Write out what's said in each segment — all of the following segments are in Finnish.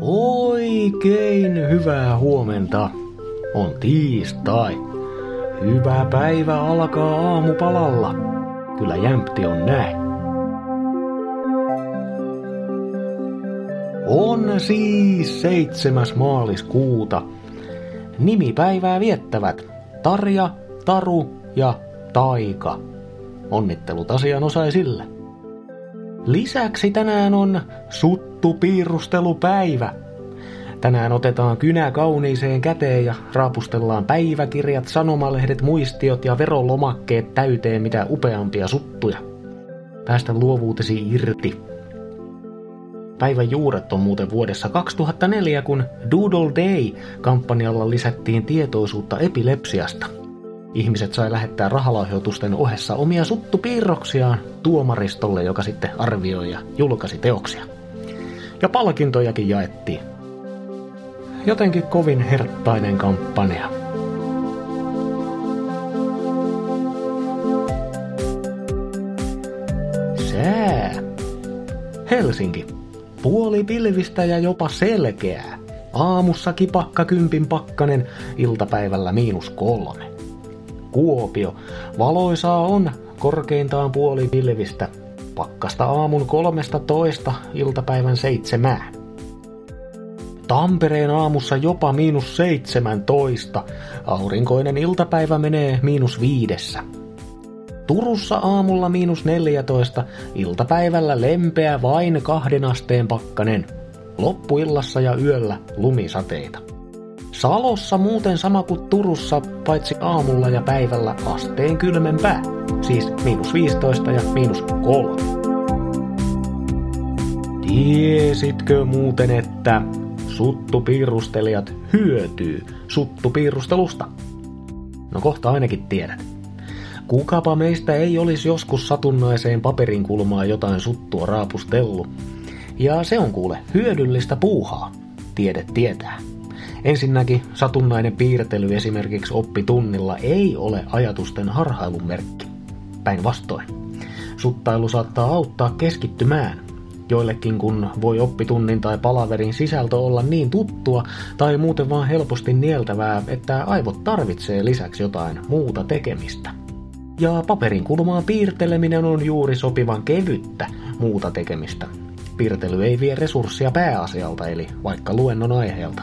Oikein hyvää huomenta. On tiistai. Hyvä päivä alkaa aamupalalla. Kyllä jämpti on näin. On siis 7. maaliskuuta. Nimipäivää viettävät Tarja, Taru ja Taika. Onnittelut asianosaisille. Lisäksi tänään on suttupiirustelupäivä. Tänään otetaan kynä kauniiseen käteen ja raapustellaan päiväkirjat, sanomalehdet, muistiot ja verolomakkeet täyteen mitä upeampia suttuja. Päästä luovuutesi irti. Päivän juuret on muuten vuodessa 2004, kun Doodle Day-kampanjalla lisättiin tietoisuutta epilepsiasta – Ihmiset sai lähettää rahalahjoitusten ohessa omia suttupiirroksiaan tuomaristolle, joka sitten arvioi ja julkaisi teoksia. Ja palkintojakin jaettiin. Jotenkin kovin herttainen kampanja. Sää. Helsinki. Puoli pilvistä ja jopa selkeää. Aamussa kipakka kympin pakkanen, iltapäivällä miinus kolme. Kuopio. Valoisaa on korkeintaan puoli pilvistä. Pakkasta aamun kolmesta toista iltapäivän seitsemään. Tampereen aamussa jopa miinus 17. Aurinkoinen iltapäivä menee miinus viidessä. Turussa aamulla miinus 14, iltapäivällä lempeä vain kahden asteen pakkanen. Loppuillassa ja yöllä lumisateita. Salossa muuten sama kuin Turussa, paitsi aamulla ja päivällä asteen kylmempää. Siis miinus 15 ja miinus 3. Tiesitkö muuten, että suttupiirustelijat hyötyy suttupiirustelusta? No kohta ainakin tiedät. Kukapa meistä ei olisi joskus satunnaiseen paperin kulmaan jotain suttua raapustellut. Ja se on kuule hyödyllistä puuhaa. Tiede tietää. Ensinnäkin satunnainen piirtely esimerkiksi oppitunnilla ei ole ajatusten harhailun merkki. Päinvastoin. Suttailu saattaa auttaa keskittymään. Joillekin kun voi oppitunnin tai palaverin sisältö olla niin tuttua tai muuten vaan helposti nieltävää, että aivot tarvitsee lisäksi jotain muuta tekemistä. Ja paperin kulmaan piirteleminen on juuri sopivan kevyttä muuta tekemistä. Piirtely ei vie resurssia pääasialta eli vaikka luennon aiheelta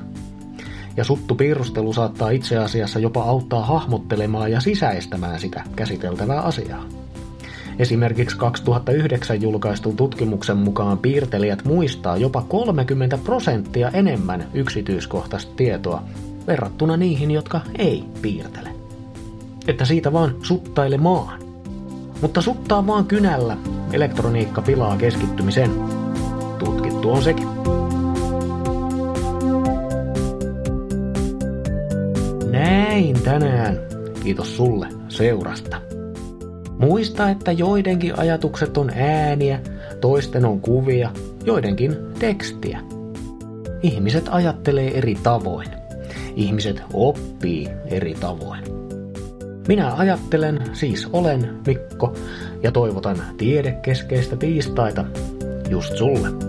ja suttu piirustelu saattaa itse asiassa jopa auttaa hahmottelemaan ja sisäistämään sitä käsiteltävää asiaa. Esimerkiksi 2009 julkaistun tutkimuksen mukaan piirtelijät muistaa jopa 30 prosenttia enemmän yksityiskohtaista tietoa verrattuna niihin, jotka ei piirtele. Että siitä vaan suttaile maan. Mutta suttaa vaan kynällä, elektroniikka pilaa keskittymisen. Tutkittu on sekin. Näin tänään. Kiitos sulle seurasta. Muista, että joidenkin ajatukset on ääniä, toisten on kuvia, joidenkin tekstiä. Ihmiset ajattelee eri tavoin. Ihmiset oppii eri tavoin. Minä ajattelen, siis olen Mikko, ja toivotan tiedekeskeistä tiistaita just sulle.